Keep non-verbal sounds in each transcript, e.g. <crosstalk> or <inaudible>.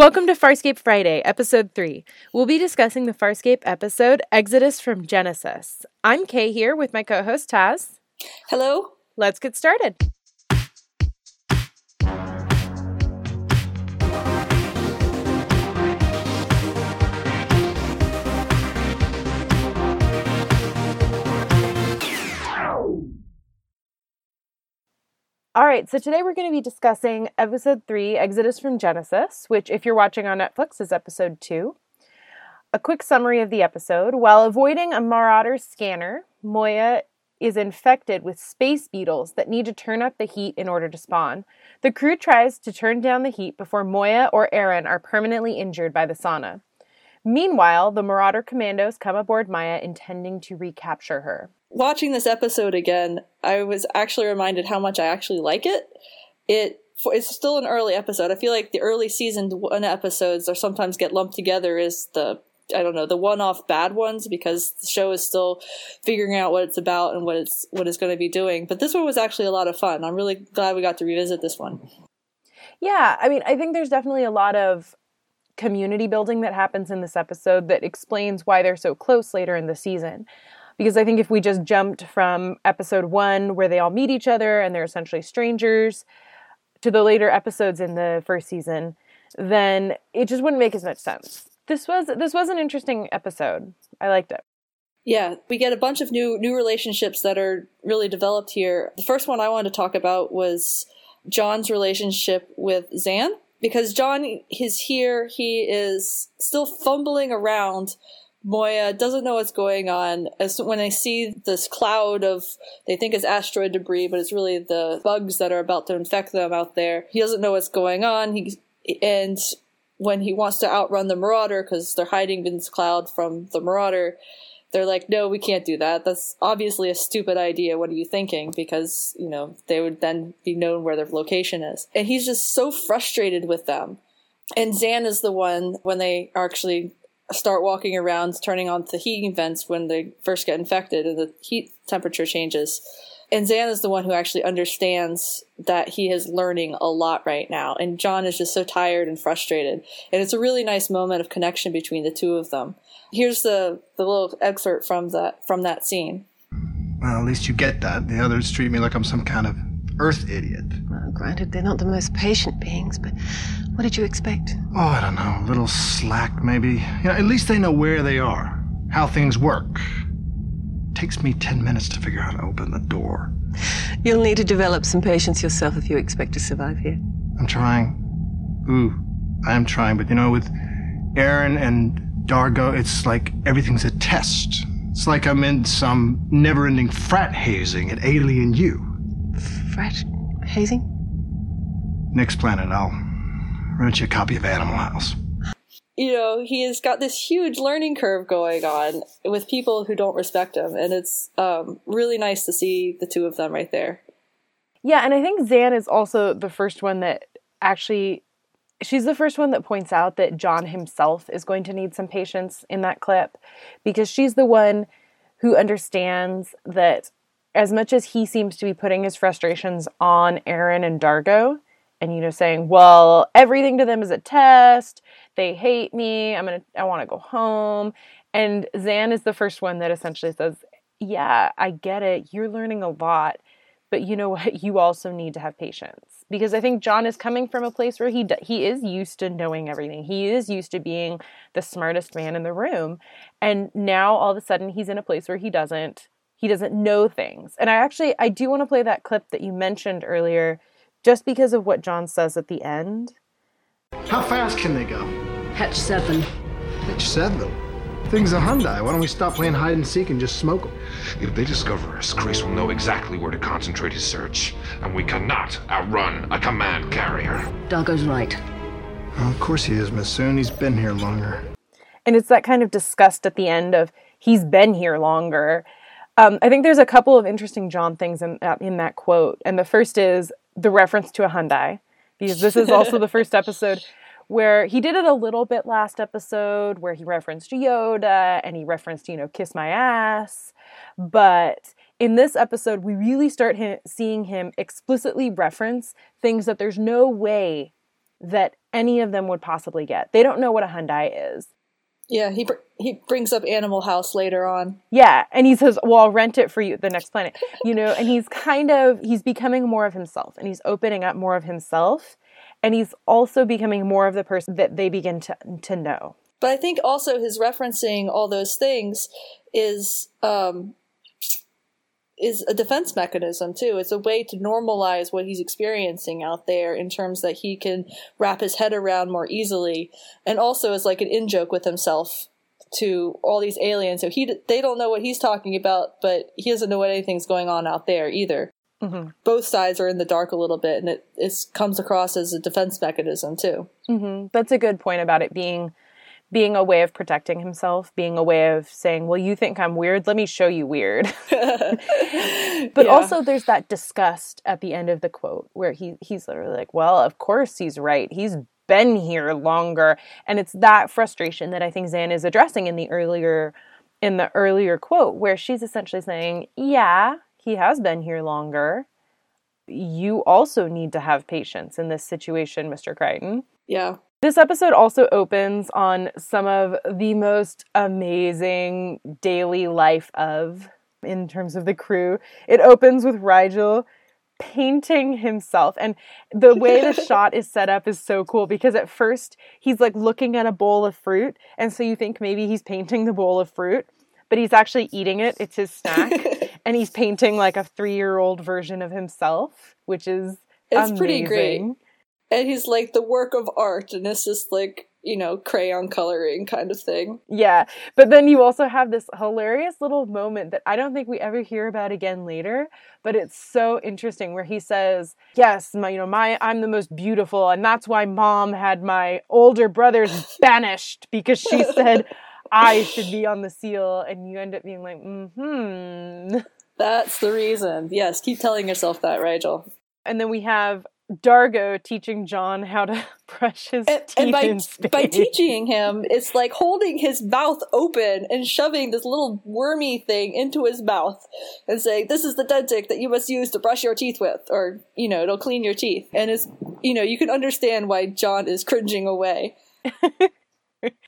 Welcome to Farscape Friday, episode 3. We'll be discussing the Farscape episode Exodus from Genesis. I'm Kay here with my co host Taz. Hello. Let's get started. All right, so today we're going to be discussing episode 3, Exodus from Genesis, which, if you're watching on Netflix, is episode 2. A quick summary of the episode. While avoiding a Marauder scanner, Moya is infected with space beetles that need to turn up the heat in order to spawn. The crew tries to turn down the heat before Moya or Aeryn are permanently injured by the sauna. Meanwhile, the Marauder commandos come aboard Moya intending to recapture her watching this episode again, I was actually reminded how much I actually like it. It it's still an early episode. I feel like the early season one episodes are sometimes get lumped together as the I don't know the one-off bad ones because the show is still figuring out what it's about and what it's what it's going to be doing. But this one was actually a lot of fun. I'm really glad we got to revisit this one. Yeah, I mean, I think there's definitely a lot of community building that happens in this episode that explains why they're so close later in the season because I think if we just jumped from episode one, where they all meet each other and they're essentially strangers, to the later episodes in the first season, then it just wouldn't make as much sense. This was this was an interesting episode. I liked it. Yeah, we get a bunch of new new relationships that are really developed here. The first one I wanted to talk about was John's relationship with Zhaan because John is here. He is still fumbling around Moya doesn't know what's going on. As when they see this cloud of, they think it's asteroid debris, but it's really the bugs that are about to infect them out there. He doesn't know what's going on. He and when he wants to outrun the Marauder because they're hiding in this cloud from the Marauder, they're like, "No, we can't do that. That's obviously a stupid idea. What are you thinking?" Because you know they would then be known where their location is, and he's just so frustrated with them. And Zhaan is the one when they actually start walking around, turning on the heating vents when they first get infected and the heat temperature changes. And Zhaan is the one who actually understands that he is learning a lot right now. And John is just so tired and frustrated. And it's a really nice moment of connection between the two of them. Here's the, the little excerpt from that from that scene. Well, at least you get that. The others treat me like I'm some kind of Earth idiot. Well, granted, they're not the most patient beings, but what did you expect? Oh, I don't know. A little slack, maybe. You know, at least they know where they are, how things work. It takes me ten minutes to figure out how to open the door. You'll need to develop some patience yourself if you expect to survive here. I'm trying. Ooh, I am trying, but you know, with Aeryn and D'Argo, it's like everything's a test. It's like I'm in some never ending frat hazing at Alien U. Frat hazing? Next planet, I'll rent you a copy of Animal House. You know, he has got this huge learning curve going on with people who don't respect him, and it's um, really nice to see the two of them right there. Yeah, and I think Zhaan is also the first one that actually she's the first one that points out that John himself is going to need some patience in that clip because she's the one who understands that as much as he seems to be putting his frustrations on Aeryn and D'Argo, and you know saying, "Well, everything to them is a test. They hate me. I'm gonna. I want to go home." And Zhaan is the first one that essentially says, "Yeah, I get it. You're learning a lot, but you know <laughs> what? You also need to have patience." Because I think John is coming from a place where he he is used to knowing everything. He is used to being the smartest man in the room, and now all of a sudden he's in a place where he doesn't he doesn't know things. And I actually I do want to play that clip that you mentioned earlier just because of what John says at the end. How fast can they go? Hatch 7. Hatch 7? Thing's a Hyundai. Why don't we stop playing hide and seek and just smoke them? If they discover us, Crais will know exactly where to concentrate his search. And we cannot outrun a command carrier. D'Argo's right. Well, of course he is, Miss Sun. He's been here longer. And it's that kind of disgust at the end of he's been here longer. Um, I think there's a couple of interesting John things in, uh, in that quote. And the first is the reference to a Hyundai, because this is also the first episode <laughs> where he did it a little bit last episode where he referenced Yoda and he referenced, you know, kiss my ass. But in this episode, we really start him, seeing him explicitly reference things that there's no way that any of them would possibly get. They don't know what a Hyundai is. Yeah, he br- he brings up Animal House later on. Yeah, and he says, "Well, I'll rent it for you, the next planet." You know, and he's kind of he's becoming more of himself, and he's opening up more of himself, and he's also becoming more of the person that they begin to to know. But I think also his referencing all those things is um, is a defense mechanism too. It's a way to normalize what he's experiencing out there in terms that he can wrap his head around more easily, and also is like an in joke with himself to all these aliens. So he they don't know what he's talking about, but he doesn't know what anything's going on out there either. Mm-hmm. Both sides are in the dark a little bit, and it, it comes across as a defense mechanism too. Mm-hmm. That's a good point about it being being a way of protecting himself, being a way of saying, "Well, you think I'm weird? Let me show you weird." <laughs> but Yeah. also, there's that disgust at the end of the quote where he he's literally like, "Well, of course he's right. He's been here longer," and it's that frustration that I think Zhaan is addressing in the earlier in the earlier quote where she's essentially saying, "Yeah, he has been here longer." You also need to have patience in this situation, Mr. Crichton. yeah. This episode also opens on some of the most amazing daily life of, in terms of the crew. It opens with Rygel painting himself. And the way the <laughs> shot is set up is so cool because at first he's like looking at a bowl of fruit. And so you think maybe he's painting the bowl of fruit, but he's actually eating it. It's his snack. <laughs> and he's painting like a three year old version of himself, which is. It's pretty great. And he's like the work of art and it's just like you know crayon coloring kind of thing. Yeah, but then you also have this hilarious little moment that I don't think we ever hear about again later, but it's so interesting where he says, "Yes, my you know, my I'm the most beautiful and that's why mom had my older brothers <laughs> banished because she said <laughs> I should be on the seal." And you end up being like, mm-hmm. That's the reason. Yes keep telling yourself that rygel. And then we have D'Argo teaching John how to <laughs> brush his and, teeth and by, by teaching <laughs> him it's like holding his mouth open and shoving this little wormy thing into his mouth and saying this is the dentic that you must use to brush your teeth with or you know it'll clean your teeth. And it's you know you can understand why john is cringing away <laughs>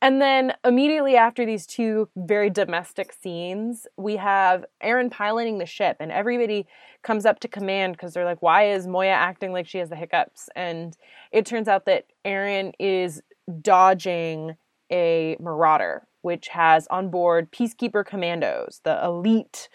And then immediately after these two very domestic scenes, we have Aeryn piloting the ship, and everybody comes up to command because they're like, Why is Moya acting like she has the hiccups? And it turns out that Aeryn is dodging a marauder, which has on board Peacekeeper commandos, the elite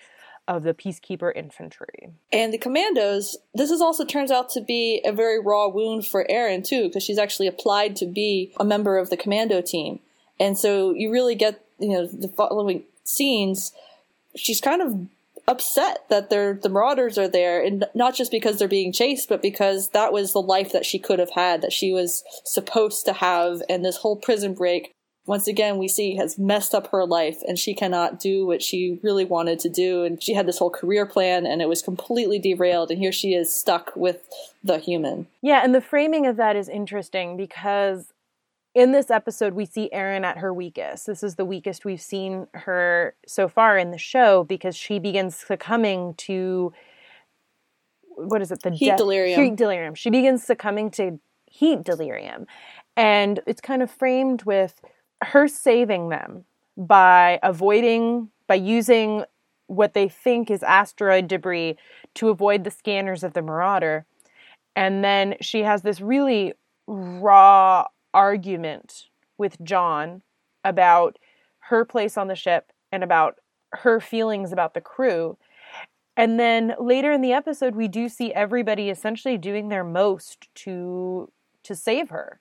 of the Peacekeeper infantry. And the commandos, this is also turns out to be a very raw wound for Aeryn too, because she's actually applied to be a member of the commando team. And so you really get, you know, the following scenes, she's kind of upset that they're, the marauders are there, and not just because they're being chased, but because that was the life that she could have had, that she was supposed to have, and this whole prison break once again we see has messed up her life and she cannot do what she really wanted to do and she had this whole career plan and it was completely derailed and here she is stuck with the human Yeah, and the framing of that is interesting because in this episode we see Aeryn at her weakest. This is the weakest we've seen her so far in the show because she begins succumbing to what is it? The Heat delirium. Heat delirium. She begins succumbing to heat delirium. And it's kind of framed with her saving them by avoiding by using what they think is asteroid debris to avoid the scanners of the marauder and then she has this really raw argument with John about her place on the ship and about her feelings about the crew. And then later in the episode we do see everybody essentially doing their most to to save her.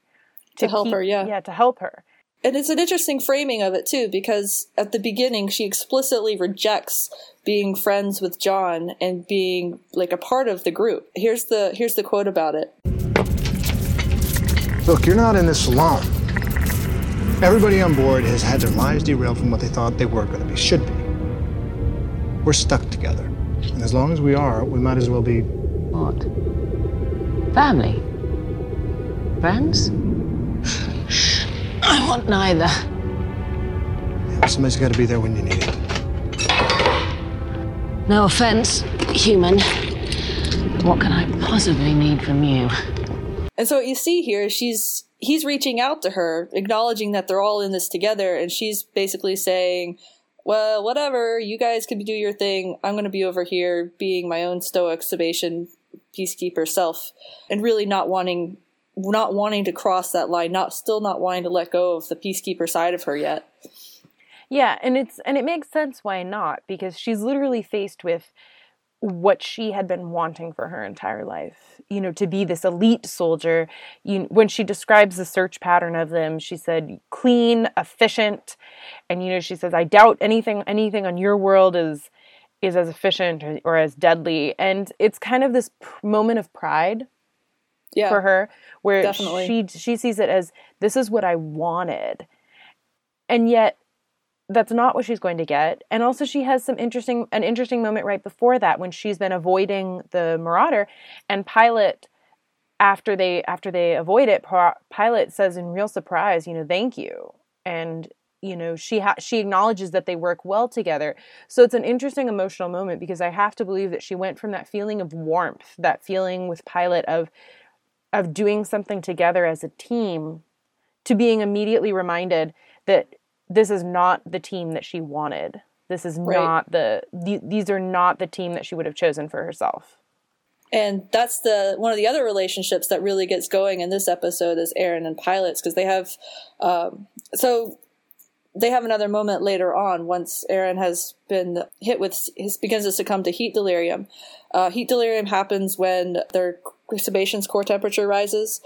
To help her, yeah. Yeah, to help her. And it's an interesting framing of it too because at the beginning she explicitly rejects being friends with john and being like a part of the group here's the here's the quote about it Look, you're not in this alone. Everybody on board has had their lives derailed from what they thought they were going to be, should be. We're stuck together. And as long as we are, we might as well be. What? Family? Friends? I want neither. Somebody's got to be there when you need it. No offense, human. What can I possibly need from you? And so what you see here, she's he's reaching out to her, acknowledging that they're all in this together, and she's basically saying, well, whatever, you guys can do your thing. I'm going to be over here being my own stoic Sebacean peacekeeper self and really not wanting not wanting to cross that line, not still not wanting to let go of the peacekeeper side of her yet. Yeah, and it's and it makes sense why not because she's literally faced with what she had been wanting for her entire life. You know, to be this elite soldier. You, when she describes the search pattern of them, she said clean, efficient, and you know, she says, "I doubt anything anything on your world is is as efficient or, or as deadly." And it's kind of this p- moment of pride Yeah. for her where definitely. she she sees it as this is what I wanted. And yet that's not what she's going to get. And also she has some interesting an interesting moment right before that when she's been avoiding the marauder and Pilot after they after they avoid it Pilot says in real surprise, you know, thank you. And you know, she ha- she acknowledges that they work well together. So it's an interesting emotional moment because I have to believe that she went from that feeling of warmth, that feeling with Pilot of of doing something together as a team to being immediately reminded that this is not the team that she wanted. This is Right. not the, the these are not the team that she would have chosen for herself. And that's the one of the other relationships that really gets going in this episode is Aeryn and Pilots because they have um, so they have another moment later on once Aeryn has been hit with his begins to succumb to heat delirium. Uh, heat delirium happens when their Sebacean's core temperature rises,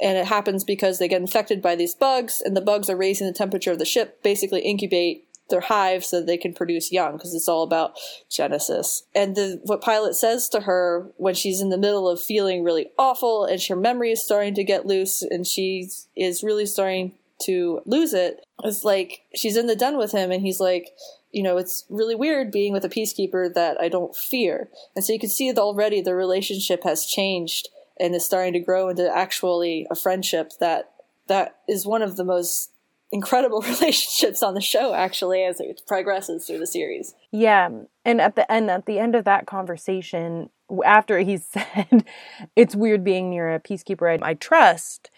and it happens because they get infected by these bugs, and the bugs are raising the temperature of the ship, basically incubate their hive so they can produce young because it's all about genesis. And the, what Pilot says to her when she's in the middle of feeling really awful and her memory is starting to get loose and she is really starting to lose it, is like she's in the den with him and he's like, you know, it's really weird being with a peacekeeper that I don't fear. And so you can see that already the relationship has changed and is starting to grow into actually a friendship that that is one of the most incredible <laughs> relationships on the show actually as it progresses through the series. Yeah, and at the end at the end of that conversation after he <laughs> said it's weird being near a peacekeeper I, I trust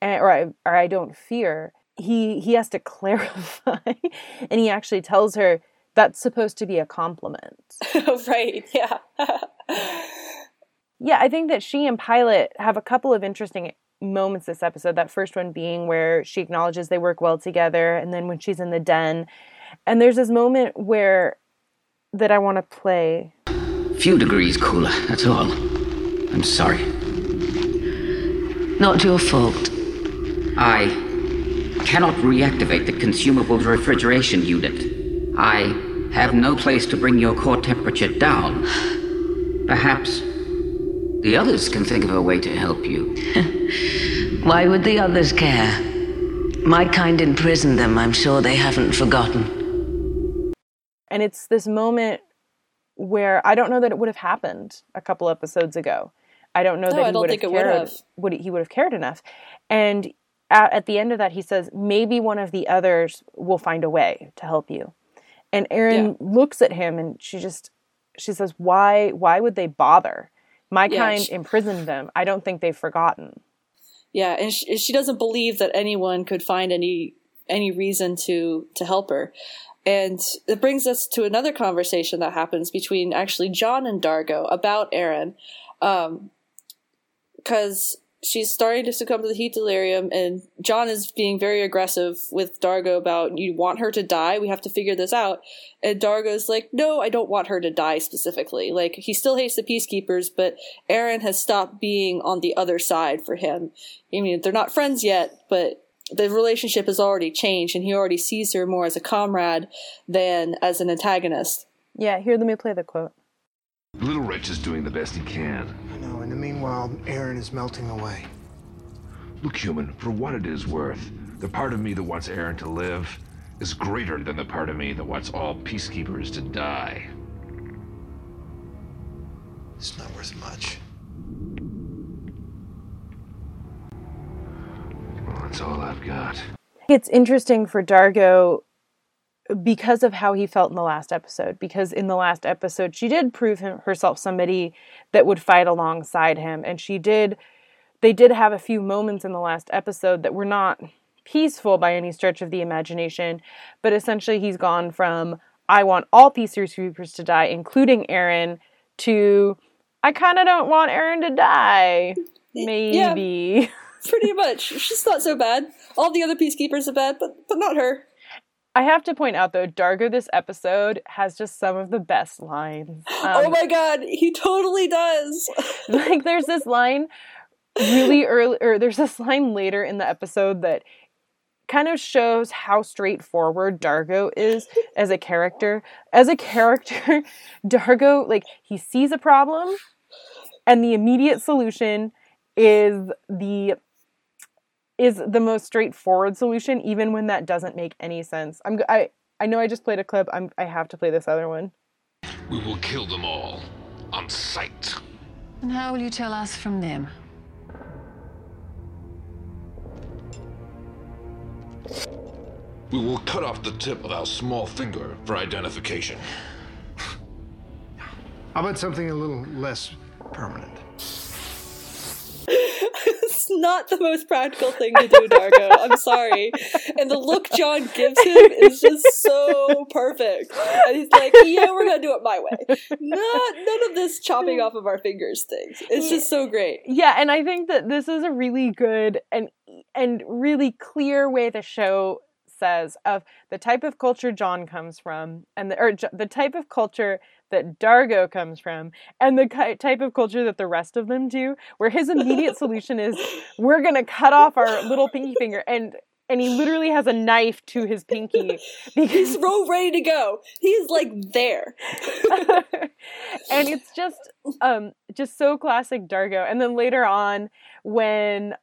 and, or I or I don't fear, he he has to <laughs> clarify and he actually tells her that's supposed to be a compliment. <laughs> right, yeah. Yeah, I think that she and Pilot have a couple of interesting moments this episode. That first one being where she acknowledges they work well together, and then when she's in the den. And there's this moment where that I want to play. Few degrees cooler, that's all. I'm sorry. Not your fault. I cannot reactivate the consumables refrigeration unit. I have no place to bring your core temperature down. Perhaps the others can think of a way to help you. <laughs> Why would the others care? My kind imprisoned them. I'm sure they haven't forgotten. And it's this moment where I don't know that it would have happened a couple episodes ago. I don't know No, that I he don't would think have it would have. Would he would have cared enough? And at, at the end of that, he says maybe one of the others will find a way to help you. And Aeryn Yeah. looks at him and she just she says, "Why? Why would they bother? My Yeah, kind she- imprisoned them. I don't think they've forgotten." Yeah, and she, she doesn't believe that anyone could find any any reason to to help her. And it brings us to another conversation that happens between actually John and D'Argo about Aeryn, because um, she's starting to succumb to the heat delirium, and John is being very aggressive with D'Argo about you want her to die. We have to figure this out. And D'Argo's like, no, I don't want her to die specifically. Like he still hates the peacekeepers, but Aeryn has stopped being on the other side for him. I mean, they're not friends yet, but the relationship has already changed, and he already sees her more as a comrade than as an antagonist. Yeah, here let me play the quote. Little Wretch is doing the best he can. Meanwhile, Aeryn is melting away. Look, human, for what it is worth, the part of me that wants Aeryn to live is greater than the part of me that wants all peacekeepers to die. It's not worth much. Well, that's all I've got. It's interesting for D'Argo because of how he felt in the last episode. Because in the last episode, she did prove him, herself somebody that would fight alongside him, and she did they did have a few moments in the last episode that were not peaceful by any stretch of the imagination, but essentially he's gone from I want all peacekeepers to die, including Aeryn, to I kind of don't want Aeryn to die. Maybe. Yeah, <laughs> pretty much. She's not so bad. All the other peacekeepers are bad, but but not her. I have to point out though, D'Argo this episode has just some of the best lines. Um, oh my god, he totally does. <laughs> like there's this line really early or there's this line later in the episode that kind of shows how straightforward D'Argo is as a character. As a character, <laughs> D'Argo like he sees a problem and the immediate solution is the is the most straightforward solution even when that doesn't make any sense. I'm I I know I just played a clip. I'm I have to play this other one. We will kill them all on sight. And how will you tell us from them? We will cut off the tip of our small finger for identification. How about something a little less permanent? <laughs> it's not the most practical thing to do, D'Argo. I'm sorry. And the look John gives him is just so perfect. And he's like, yeah, we're gonna do it my way. Not none of this chopping off of our fingers things. It's just so great. Yeah, and I think that this is a really good and and really clear way the show says of the type of culture John comes from and the or the type of culture that D'Argo comes from and the type of culture that the rest of them do where his immediate solution is we're going to cut off our little pinky finger and and he literally has a knife to his pinky <laughs> because he's so ready to go. He's like there. <laughs> and it's just um just so classic D'Argo. And then later on when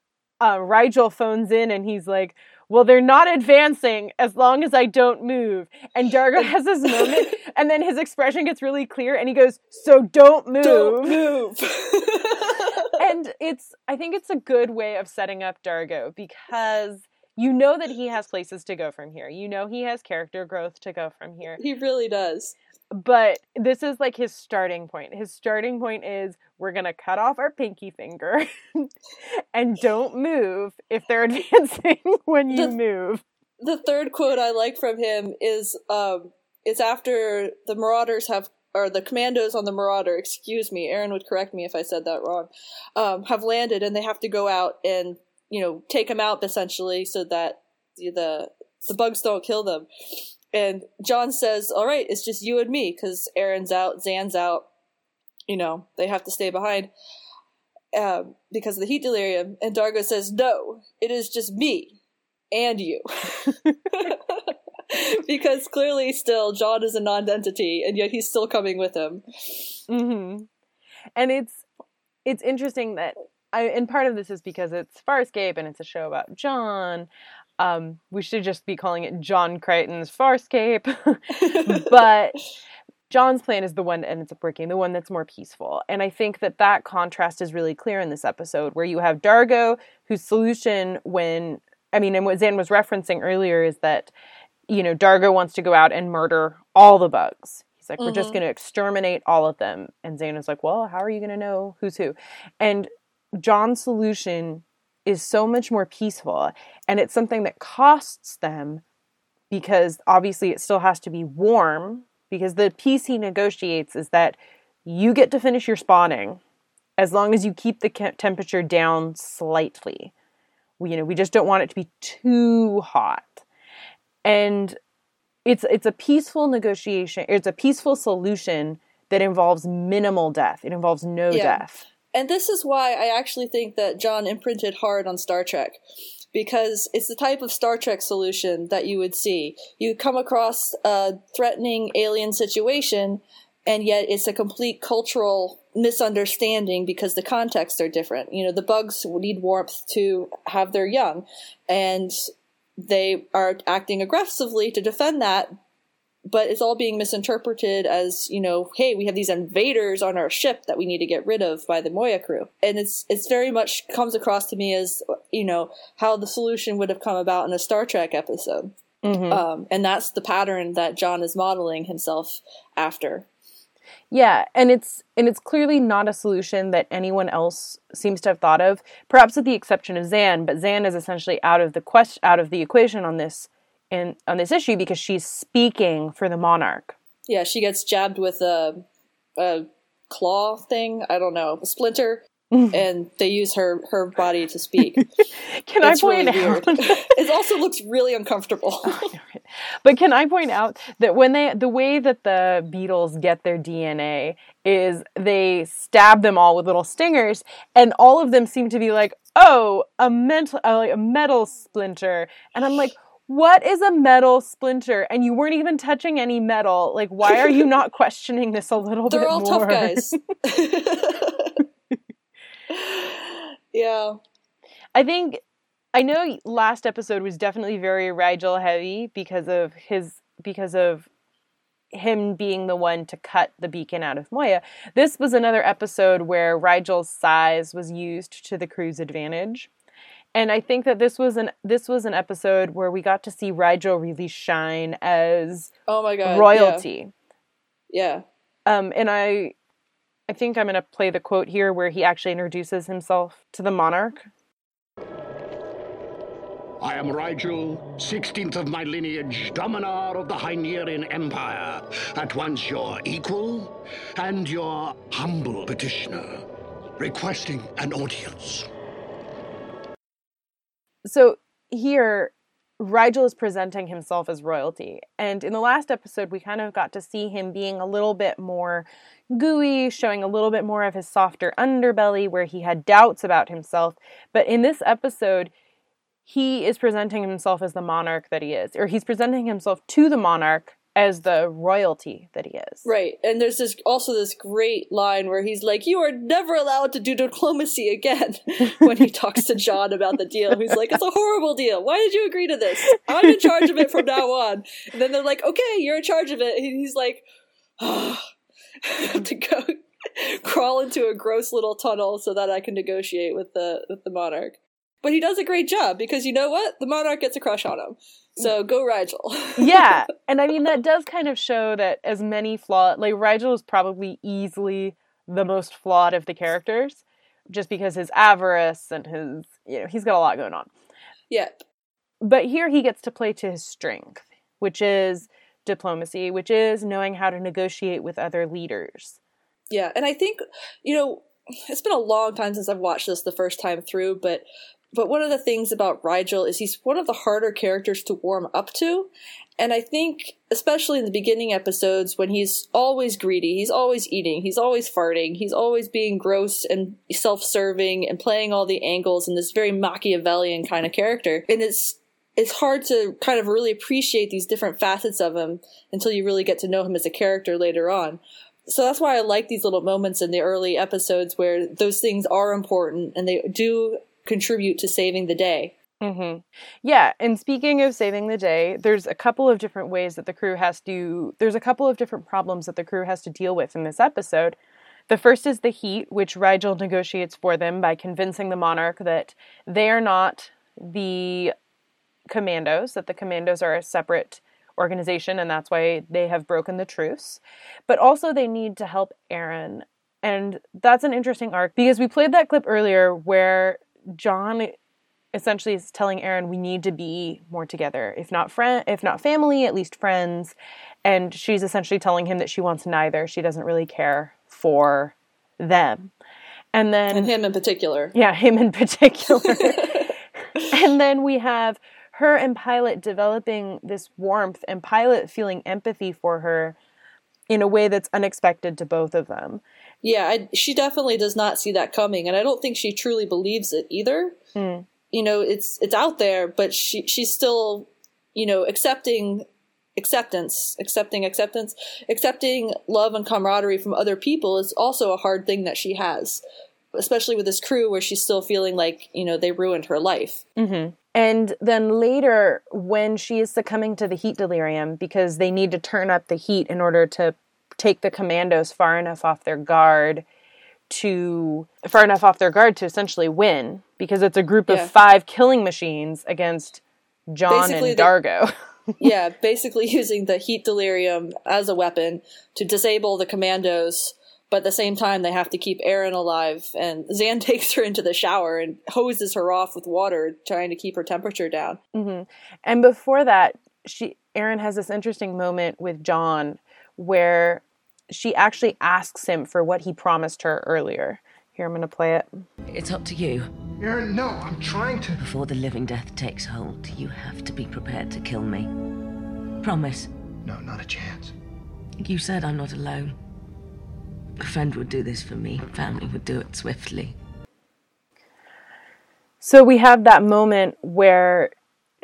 uh, Rygel phones in and he's like, well, they're not advancing as long as I don't move. And <laughs> D'Argo has this moment, and then his expression gets really clear, and he goes, So don't move. Don't move. <laughs> and it's, I think it's a good way of setting up D'Argo because you know that he has places to go from here. You know he has character growth to go from here. He really does but this is like his starting point. His starting point is we're going to cut off our pinky finger <laughs> and don't move if they're <laughs> advancing when you the, move. The third quote I like from him is um it's after the marauders have or the commandos on the marauder, excuse me, Aeryn would correct me if I said that wrong. Um have landed and they have to go out and, you know, take them out essentially so that the the bugs don't kill them. And John says, "All right, it's just you and me because Aeryn's out, Zhaan's out. You know, they have to stay behind um, because of the heat delirium." And D'Argo says, "No, it is just me and you." <laughs> because clearly, still, John is a non-entity, and yet he's still coming with him. Mm-hmm. And it's it's interesting that I, and part of this is because it's Farscape and it's a show about John. Um, we should just be calling it John Crichton's Farscape. <laughs> <laughs> but John's plan is the one that ends up working, the one that's more peaceful. And I think that that contrast is really clear in this episode, where you have D'Argo, whose solution, when I mean, and what Zhaan was referencing earlier is that, you know, D'Argo wants to go out and murder all the bugs. He's like, mm-hmm. we're just mm-hmm. going to exterminate all of them. And Zhaan is like, well, how are you going to know who's who? And John's solution is so much more peaceful and it's something that costs them because obviously it still has to be warm because the peace he negotiates is that you get to finish your spawning as long as you keep the temperature down slightly. We, you know, we just don't want it to be too hot. And it's it's a peaceful negotiation. It's a peaceful solution that involves minimal death. It involves no yeah. death. And this is why I actually think that John imprinted hard on Star Trek. Because it's the type of Star Trek solution that you would see. You come across a threatening alien situation, and yet it's a complete cultural misunderstanding because the contexts are different. You know, the bugs need warmth to have their young, and they are acting aggressively to defend that, but it's all being misinterpreted as you know hey we have these invaders on our ship that we need to get rid of by the moya crew. And it's it's very much comes across to me as you know how the solution would have come about in a star trek episode. Mm-hmm. um, and that's the pattern that john is modeling himself after. Yeah, and it's and it's clearly not a solution that anyone else seems to have thought of, perhaps with the exception of Zhaan, but Zhaan is essentially out of the quest out of the equation on this in on this issue because she's speaking for the monarch. Yeah, she gets jabbed with a, a claw thing. I don't know, a splinter, <laughs> and they use her her body to speak. <laughs> Can I point really out? <laughs> it also looks really uncomfortable. but can I point out that when they the way that the beetles get their DNA is they stab them all with little stingers, and all of them seem to be like, "Oh, a mental, uh, like a metal splinter," and I'm like. What is a metal splinter? And you weren't even touching any metal. Like, why are you not <laughs> questioning this a little They're bit all more? tough guys. <laughs> <laughs> yeah. I think I know last episode was definitely very Rygel heavy because of his because of him being the one to cut the beacon out of Moya. This was another episode where Rygel's size was used to the crew's advantage. And I think that this was an this was an episode where we got to see Rygel really shine as Oh my god. royalty. Yeah. Um and I I think I'm going to play the quote here where he actually introduces himself to the monarch. I am Rygel, 16th of my lineage, Dominar of the Hynerian Empire, at once your equal and your humble petitioner, requesting an audience. So here Rygel is presenting himself as royalty. And in the last episode, we kind of got to see him being a little bit more gooey, showing a little bit more of his softer underbelly where he had doubts about himself. But in this episode, he is presenting himself as the monarch that he is, or he's presenting himself to the monarch as the royalty that he is. Right. And there's this also this great line where he's like, You are never allowed to do diplomacy again <laughs> when he talks to John about the deal. He's like, It's a horrible deal. Why did you agree to this? I'm in charge of it from now on. And then they're like, Okay, you're in charge of it. And he's like, oh, <sighs> I have to go <laughs> crawl into a gross little tunnel so that I can negotiate with the with the monarch. But he does a great job because you know what? The monarch gets a crush on him. So go Rygel. <laughs> yeah, and I mean that does kind of show that as many flaw like Rygel is probably easily the most flawed of the characters, just because his avarice and his you know he's got a lot going on. yeah. But here he gets to play to his strength, which is diplomacy, which is knowing how to negotiate with other leaders. Yeah, and I think you know it's been a long time since I've watched this the first time through, but but one of the things about Rygel is he's one of the harder characters to warm up to, and I think especially in the beginning episodes when he's always greedy, he's always eating, he's always farting, he's always being gross and self-serving and playing all the angles in this very Machiavellian kind of character, and it's it's hard to kind of really appreciate these different facets of him until you really get to know him as a character later on. So that's why I like these little moments in the early episodes where those things are important and they do contribute to saving the day. Mm-hmm. Yeah, and speaking of saving the day, there's a couple of different ways that the crew has to. There's a couple of different problems that the crew has to deal with in this episode. The first is the heat, which Rygel negotiates for them by convincing the monarch that they are not the commandos, that the commandos are a separate organization and that's why they have broken the truce. But also they need to help Aeryn. And that's an interesting arc because we played that clip earlier where John essentially is telling Aeryn we need to be more together. If not friend if not family, at least friends. And she's essentially telling him that she wants neither. She doesn't really care for them. And then And him in particular. yeah, him in particular. <laughs> and then we have her and Pilot developing this warmth and Pilot feeling empathy for her in a way that's unexpected to both of them. Yeah, I, she definitely does not see that coming, and I don't think she truly believes it either. Mm. You know, it's it's out there, but she she's still, you know, accepting acceptance, accepting acceptance, accepting love and camaraderie from other people is also a hard thing that she has, especially with this crew where she's still feeling like you know they ruined her life. Mm-hmm. And then later, when she is succumbing to the heat delirium because they need to turn up the heat in order to take the commandos far enough off their guard to far enough off their guard to essentially win because it's a group Yeah. of five killing machines against John Basically, and D'Argo. <laughs> yeah, basically <laughs> using the heat delirium as a weapon to disable the commandos. But at the same time, they have to keep Aeryn alive. And Zhaan <laughs> takes her into the shower and hoses her off with water, trying to keep her temperature down. hmm And before that, she Aeryn has this interesting moment with John where she actually asks him for what he promised her earlier. Here, I'm going to play it. It's up to you. Aeryn, no, I'm trying to. Before the living death takes hold, you have to be prepared to kill me. Promise. No, not a chance. You said I'm not alone. A friend would do this for me. Family would do it swiftly. So we have that moment where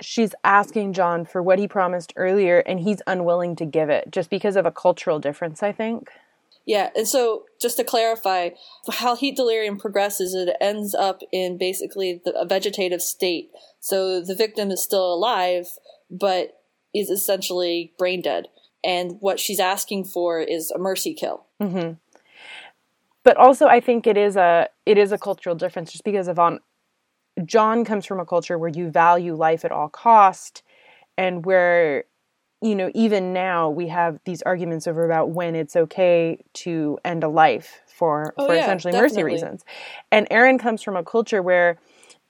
she's asking John for what he promised earlier, and he's unwilling to give it just because of a cultural difference, I think. Yeah, and so just to clarify, how heat delirium progresses, it ends up in basically the, a vegetative state. So the victim is still alive, but is essentially brain dead. And what she's asking for is a mercy kill. hmm But also, I think it is a it is a cultural difference just because of on John comes from a culture where you value life at all cost, and where you know even now we have these arguments over about when it's okay to end a life for Oh, for yeah, essentially mercy reasons. And Aeryn comes from a culture where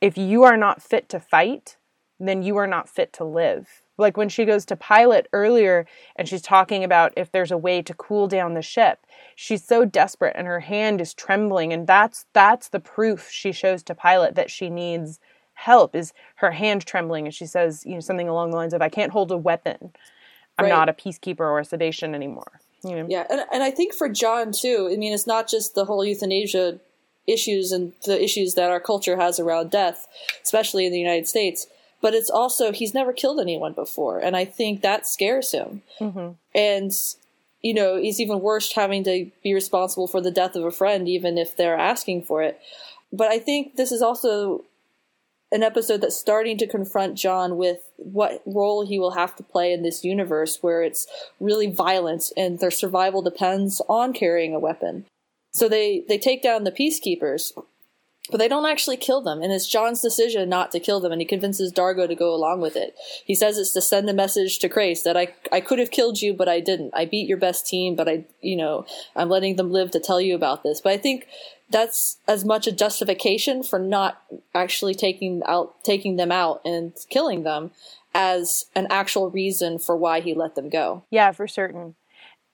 if you are not fit to fight, then you are not fit to live. Like when she goes to pilot earlier and she's talking about if there's a way to cool down the ship, she's so desperate and her hand is trembling and that's that's the proof she shows to pilot that she needs help is her hand trembling and she says, you know, something along the lines of I can't hold a weapon. I'm Right. not a peacekeeper or a Sebacean anymore. You know? Yeah, and, and I think for John too, I mean, it's not just the whole euthanasia issues and the issues that our culture has around death, especially in the United States, but it's also he's never killed anyone before, and I think that scares him. hmm And you know, he's even worse having to be responsible for the death of a friend, even if they're asking for it. But I think this is also an episode that's starting to confront John with what role he will have to play in this universe where it's really violent and their survival depends on carrying a weapon. So they, they take down the peacekeepers, but they don't actually kill them. And it's John's decision not to kill them, and he convinces D'Argo to go along with it. He says it's to send a message to Crais that I, I could have killed you, but I didn't. I beat your best team, but I, you know, I'm letting them live to tell you about this. But I think that's as much a justification for not actually taking out, taking them out and killing them as an actual reason for why he let them go. Yeah, for certain.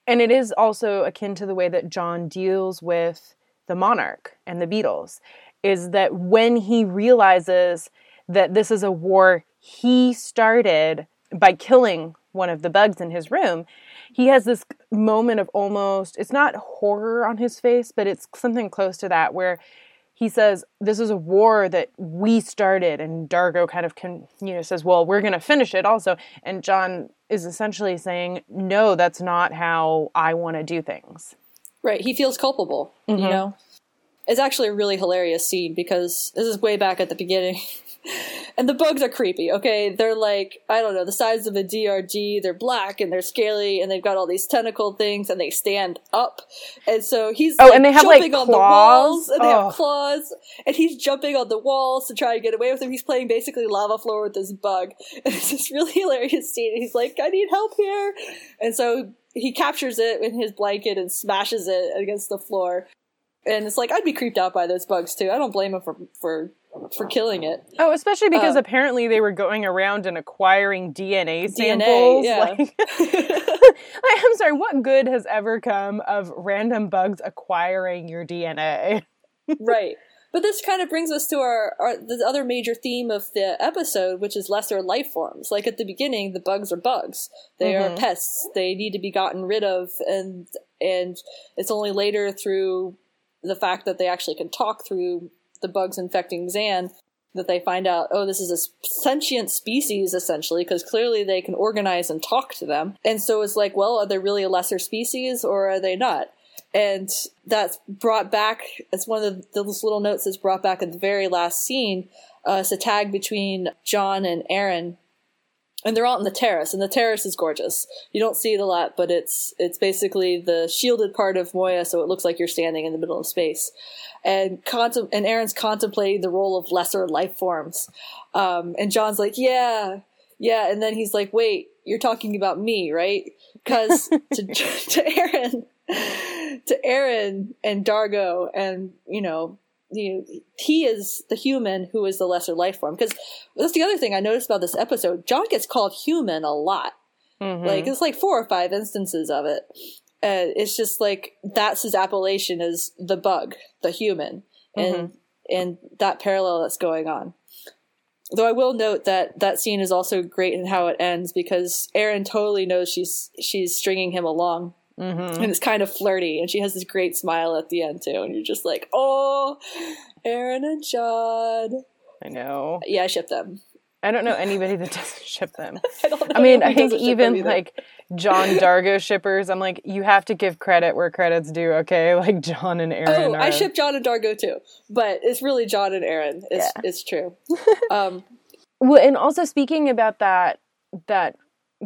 And it is also akin to the way that John deals with the monarch and the beetles is that when he realizes that this is a war he started by killing one of the bugs in his room, he has this moment of almost, it's not horror on his face, but it's something close to that where he says, This is a war that we started. And D'Argo kind of, con- you know, says, Well, we're going to finish it also. And John is essentially saying, No, that's not how I want to do things. Right. He feels culpable, you Mhm. know? It's actually a really hilarious scene because this is way back at the beginning. <laughs> and the bugs are creepy, okay? They're like, I don't know, the size of a DRG. They're black and they're scaly and they've got all these tentacle things and they stand up. And so he's Oh, like, and they have, like, jumping on the claws? walls and they Oh. have claws and he's jumping on the walls to try to get away with them. He's playing basically lava floor with this bug. <laughs> And it's this really hilarious scene. He's like, I need help here. And so he captures it in his blanket and smashes it against the floor. And it's like I'd be creeped out by those bugs too. I don't blame them for for for killing it. Oh, especially because Uh, apparently they were going around and acquiring DNA DNA, samples. yeah. <laughs> Like, I'm sorry, what good has ever come of random bugs acquiring your DNA? <laughs> right. But this kind of brings us to our, our the other major theme of the episode, which is lesser life forms. Like at the beginning, the bugs are bugs; they Mhm. are pests. They need to be gotten rid of, and and it's only later through the fact that they actually can talk through the bugs infecting Zhaan that they find out, oh, this is a sentient species essentially, because clearly they can organize and talk to them. And so it's like, well, are they really a lesser species or are they not? And that's brought back, it's one of the, those little notes that's brought back at the very last scene. Uh, it's a tag between John and Aeryn. And they're out on the terrace, and the terrace is gorgeous. You don't see it a lot, but it's it's basically the shielded part of Moya, so it looks like you're standing in the middle of space. And contem- and Aeryn's contemplating the role of lesser life forms. Um, and John's like, yeah, yeah. And then he's like, wait, you're talking about me, right? Because <laughs> to, <laughs> to Aeryn, to Aeryn and D'Argo, and you know, he, he is the human who is the lesser life form. Because that's the other thing I noticed about this episode. John gets called human a lot. Mhm. Like it's like four or five instances of it. Uh, it's just like that's his appellation is the bug, the human, and and that parallel that's going on. Though I will note that that scene is also great in how it ends because Aeryn totally knows she's she's stringing him along, Mhm. and it's kind of flirty, and she has this great smile at the end too, and you're just like, oh, Aeryn and John. I know. Yeah, I ship them. I don't know anybody that <laughs> doesn't ship them. <laughs> I. I mean, I think doesn't ship them even like John D'Argo shippers, I'm like, you have to give credit where credit's due, okay? <laughs> Like John and Aeryn. Oh, I are- ship John and D'Argo too, but it's really John and Aeryn. It's Yeah. it's true. Um, Well, and also speaking about that, that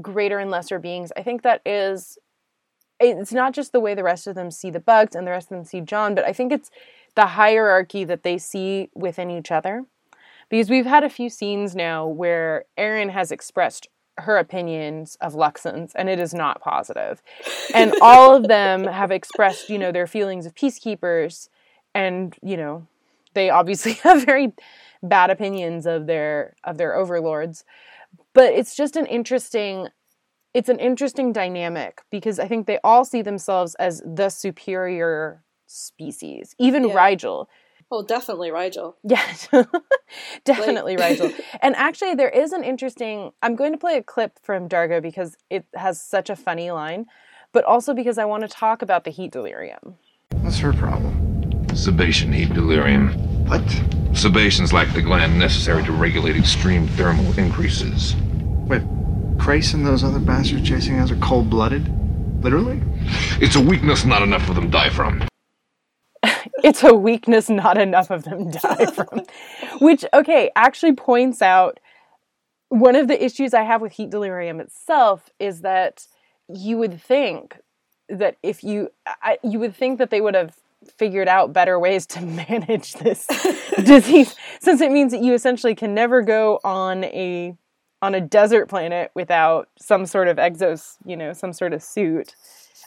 greater and lesser beings, I think that is, it's not just the way the rest of them see the bugs and the rest of them see John, but I think it's the hierarchy that they see within each other. Because we've had a few scenes now where Aeryn has expressed her opinions of Luxans, and it is not positive. And <laughs> all of them have expressed, you know, their feelings of peacekeepers, and you know, they obviously <laughs> have very bad opinions of their of their overlords. But it's just an interesting it's an interesting dynamic because I think they all see themselves as the superior species. Even Yeah. Rygel. oh, definitely Rygel. Yeah, <laughs> definitely Like- Rygel. <laughs> And actually, there is an interesting. I'm going to play a clip from D'Argo because it has such a funny line, but also because I want to talk about the heat delirium. What's her problem? Sebacean heat delirium. What? Sebaceans like the gland necessary to regulate extreme thermal increases. Wait, and those other bastards chasing us are cold blooded? Literally? <laughs> It's a weakness not enough of them die from. it's a weakness not enough of them die from. Which, okay, actually points out one of the issues I have with heat delirium itself is that you would think that if you, I, you would think that they would have figured out better ways to <laughs> manage this <laughs> disease, since it means that you essentially can never go on a on a desert planet without some sort of exos, you know, some sort of suit.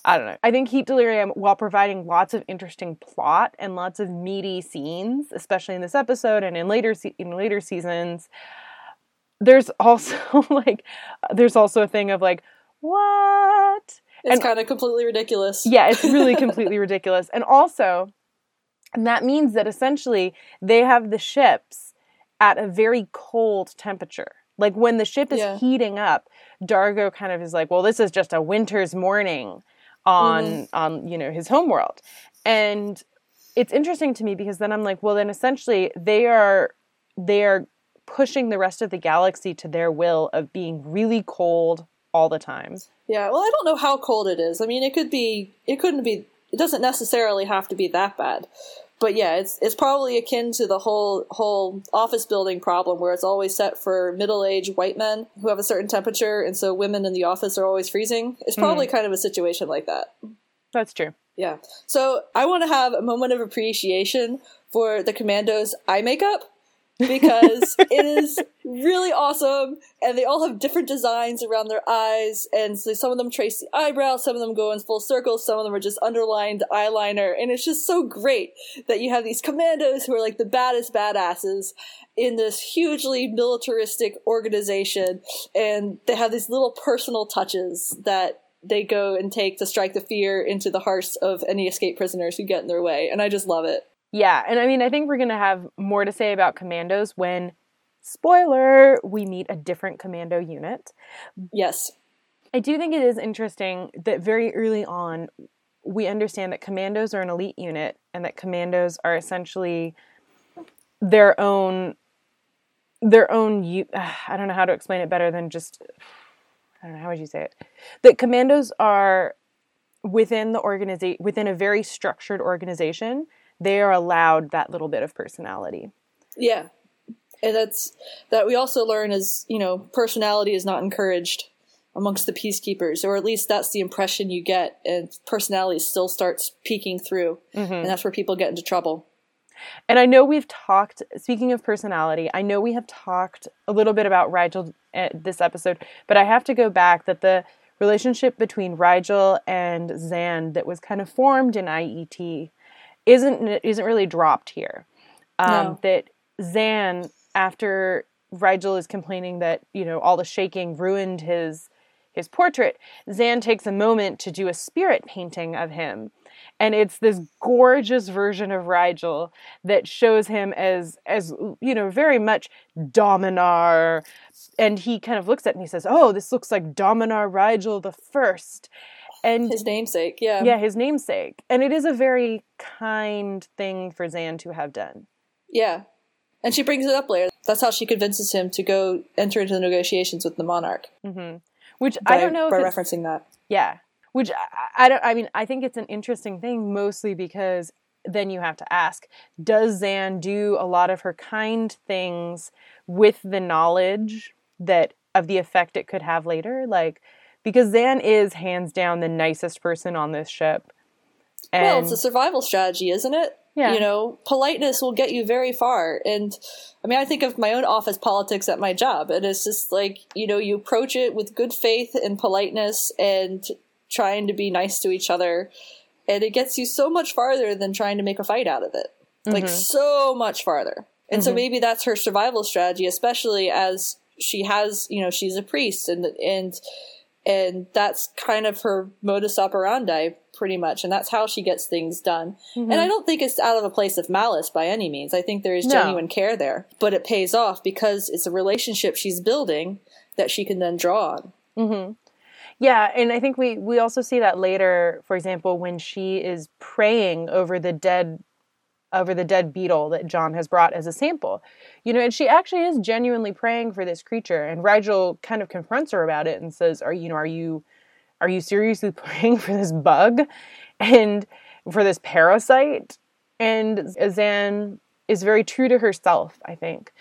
I don't know. I think Heat Delirium, while providing lots of interesting plot and lots of meaty scenes, especially in this episode and in later se- in later seasons, there's <laughs> also like there's also a thing of like what? It's kind of completely ridiculous. Yeah, it's really <laughs> completely ridiculous. And also, and that means that essentially they have the ships at a very cold temperature. Like when the ship is Yeah. heating up, D'Argo kind of is like, "Well, this is just a winter's morning on mm-hmm. on you know his homeworld," and it's interesting to me because then I'm like, well, then essentially they are they are pushing the rest of the galaxy to their will of being really cold all the time. Yeah, well, I don't know how cold it is. I mean, it could be, it couldn't be, it doesn't necessarily have to be that bad. But yeah, it's it's probably akin to the whole whole office building problem where it's always set for middle aged white men who have a certain temperature, and so women in the office are always freezing. It's hmm. probably kind of a situation like that. That's true. Yeah. So I want to have a moment of appreciation for the commandos' eye makeup because it is really awesome and they all have different designs around their eyes and so some of them trace the eyebrows some of them go in full circles some of them are just underlined eyeliner and it's just so great that you have these commandos who are like the baddest badasses in this hugely militaristic organization and they have these little personal touches that they go and take to strike the fear into the hearts of any escape prisoners who get in their way and i just love it Yeah, and I mean, I think we're going to have more to say about commandos when, spoiler, we meet a different commando unit. yes I do think it is interesting that very early on, we understand that commandos are an elite unit and that commandos are essentially their own their own <sighs> I don't know how to explain it better than just I don't know how would you say it that commandos are within the organization within a very structured organization they are allowed that little bit of personality Yeah. And that's that we also learn is, you know, personality is not encouraged amongst the peacekeepers, or at least that's the impression you get, and personality still starts peeking through. Mm-hmm. And that's where people get into trouble. And I know we've talked, speaking of personality, I know we have talked a little bit about Rygel at this episode, but I have to go back that the relationship between Rygel and Zhaan that was kind of formed in IET isn't isn't really dropped here. Um, No. That Zhaan, after Rygel is complaining that you know all the shaking ruined his his portrait, Zhaan takes a moment to do a spirit painting of him. And it's this gorgeous version of Rygel that shows him as as you know very much Dominar, and he kind of looks at it and he says, "Oh, this looks like Dominar Rygel the first. And His namesake, yeah. yeah, his namesake. And it is a very kind thing for Zhaan to have done. Yeah. And she brings it up later. That's how she convinces him to go enter into the negotiations with the monarch. hmm Which By, I don't know by referencing that. Yeah. Which I, I don't I mean I think it's an interesting thing mostly because then you have to ask does Zhaan do a lot of her kind things with the knowledge that of the effect it could have later like because Zhaan is hands down the nicest person on this ship. And well, it's a survival strategy, isn't it? Yeah. You know, politeness will get you very far. And I mean, I think of my own office politics at my job, and it's just like, you know, you approach it with good faith and politeness and trying to be nice to each other. And it gets you so much farther than trying to make a fight out of it. Like, Mhm. so much farther. And so Mhm. maybe that's her survival strategy, especially as she has, you know, she's a priest and, and, and that's kind of her modus operandi pretty much and that's how she gets things done Mhm. and i don't think it's out of a place of malice by any means i think there is No. genuine care there but it pays off because it's a relationship she's building that she can then draw on hmm Yeah, and I think we we also see that later. For example, when she is praying over the dead over the dead beetle that John has brought as a sample, you know, and she actually is genuinely praying for this creature. And Rygel kind of confronts her about it and says, "Are you know are you are you seriously <laughs> praying for this bug and for this parasite?" And Zhaan is very true to herself. I think.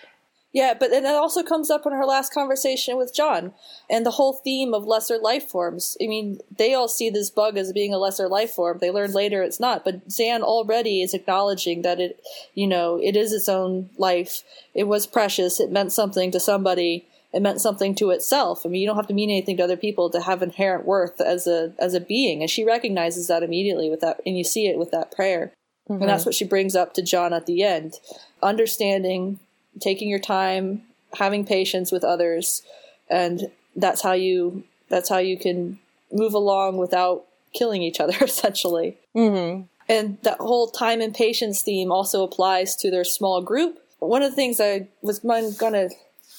Yeah, but then it also comes up in her last conversation with John and the whole theme of lesser life forms. I mean, they all see this bug as being a lesser life form. They learn later it's not, but Zhaan already is acknowledging that it, you know, it is its own life. It was precious. It meant something to somebody. It meant something to itself. I mean, you don't have to mean anything to other people to have inherent worth as a as a being, and she recognizes that immediately with that, and you see it with that prayer. Mhm. And that's what she brings up to John at the end. Understanding, taking your time, having patience with others, and that's how you that's how you can move along without killing each other <laughs> essentially. Mm-hmm. And that whole time and patience theme also applies to their small group. One of the things I was going to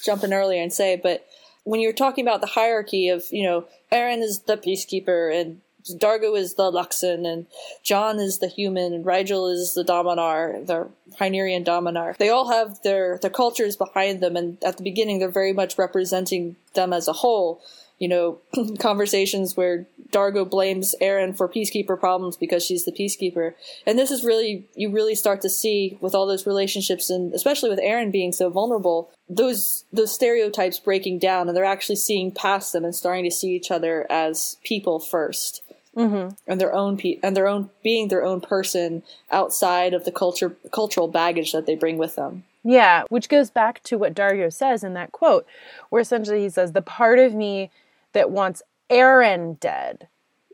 jump in earlier and say, but when you're talking about the hierarchy of, you know, Aeryn is the peacekeeper and D'Argo is the Luxan and John is the human and Rygel is the Dominar, the Hynerian Dominar. They all have their, their cultures behind them and at the beginning they're very much representing them as a whole. You know, <clears throat> conversations where D'Argo blames Aeryn for peacekeeper problems because she's the peacekeeper. And this is really, you really start to see with all those relationships and especially with Aeryn being so vulnerable, those, those stereotypes breaking down and they're actually seeing past them and starting to see each other as people first Mm-hmm. and their own pe- and their own being their own person outside of the culture cultural baggage that they bring with them. Yeah, which goes back to what D'Argo says in that quote, where essentially he says, The part of me that wants Aeryn dead,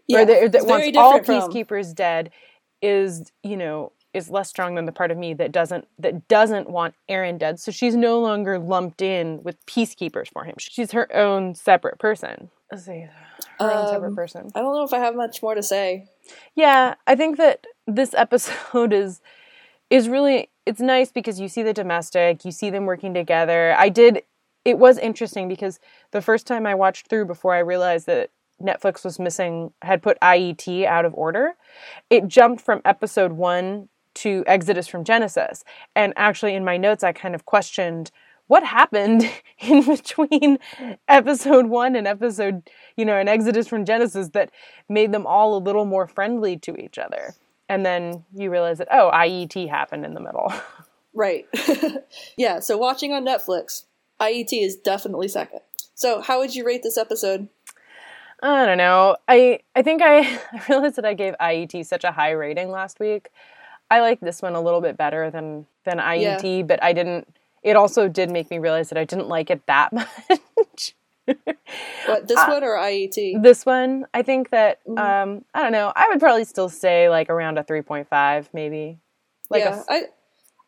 Yeah, or that, it's that wants all different from- peacekeepers dead, is, you know, is less strong than the part of me that doesn't that doesn't want Aeryn dead. So she's no longer lumped in with peacekeepers for him. She's her own separate person. Let's see. Her own Um, person. I don't know if I have much more to say. Yeah, I think that this episode <laughs> is is really it's nice because you see the domestic, you see them working together. I did it was interesting because the first time I watched through before I realized that Netflix was missing had put IET out of order, it jumped from episode 1 to Exodus from Genesis. And actually in my notes I kind of questioned what happened <laughs> in between <laughs> episode 1 and episode, you know, an Exodus from Genesis that made them all a little more friendly to each other. And then you realize that oh, IET happened in the middle. <laughs> Right. yeah, so watching on Netflix, IET is definitely second. So, how would you rate this episode? I don't know. I I think I, I realized that I gave IET such a high rating last week. I like this one a little bit better than than IET, but I didn't. It also did make me realize that I didn't like it that <laughs> much. What this Uh, one or IET? this one, I think that um, I don't know. I would probably still say like around a three point five, maybe. Like yeah, a, I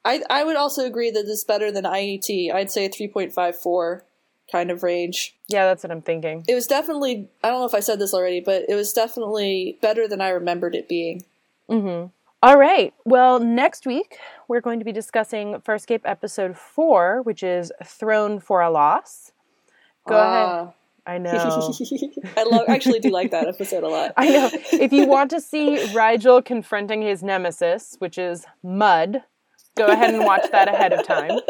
I I would also agree that this is better than IET. I'd say three point five four kind of range. yeah, that's what I'm thinking. It was definitely I don't know if I said this already, but it was definitely better than I remembered it being. All right. Well, next week we're going to be discussing Farscape episode four, which is Throne for a Loss. Go ahead. Ah. I <laughs> know. I love actually do like that episode a lot. <laughs> I know. If you want to see Rygel confronting his nemesis, which is Mud, go ahead and watch that ahead of time.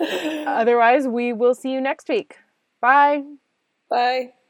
<laughs> Otherwise, we will see you next week. Bye. Bye.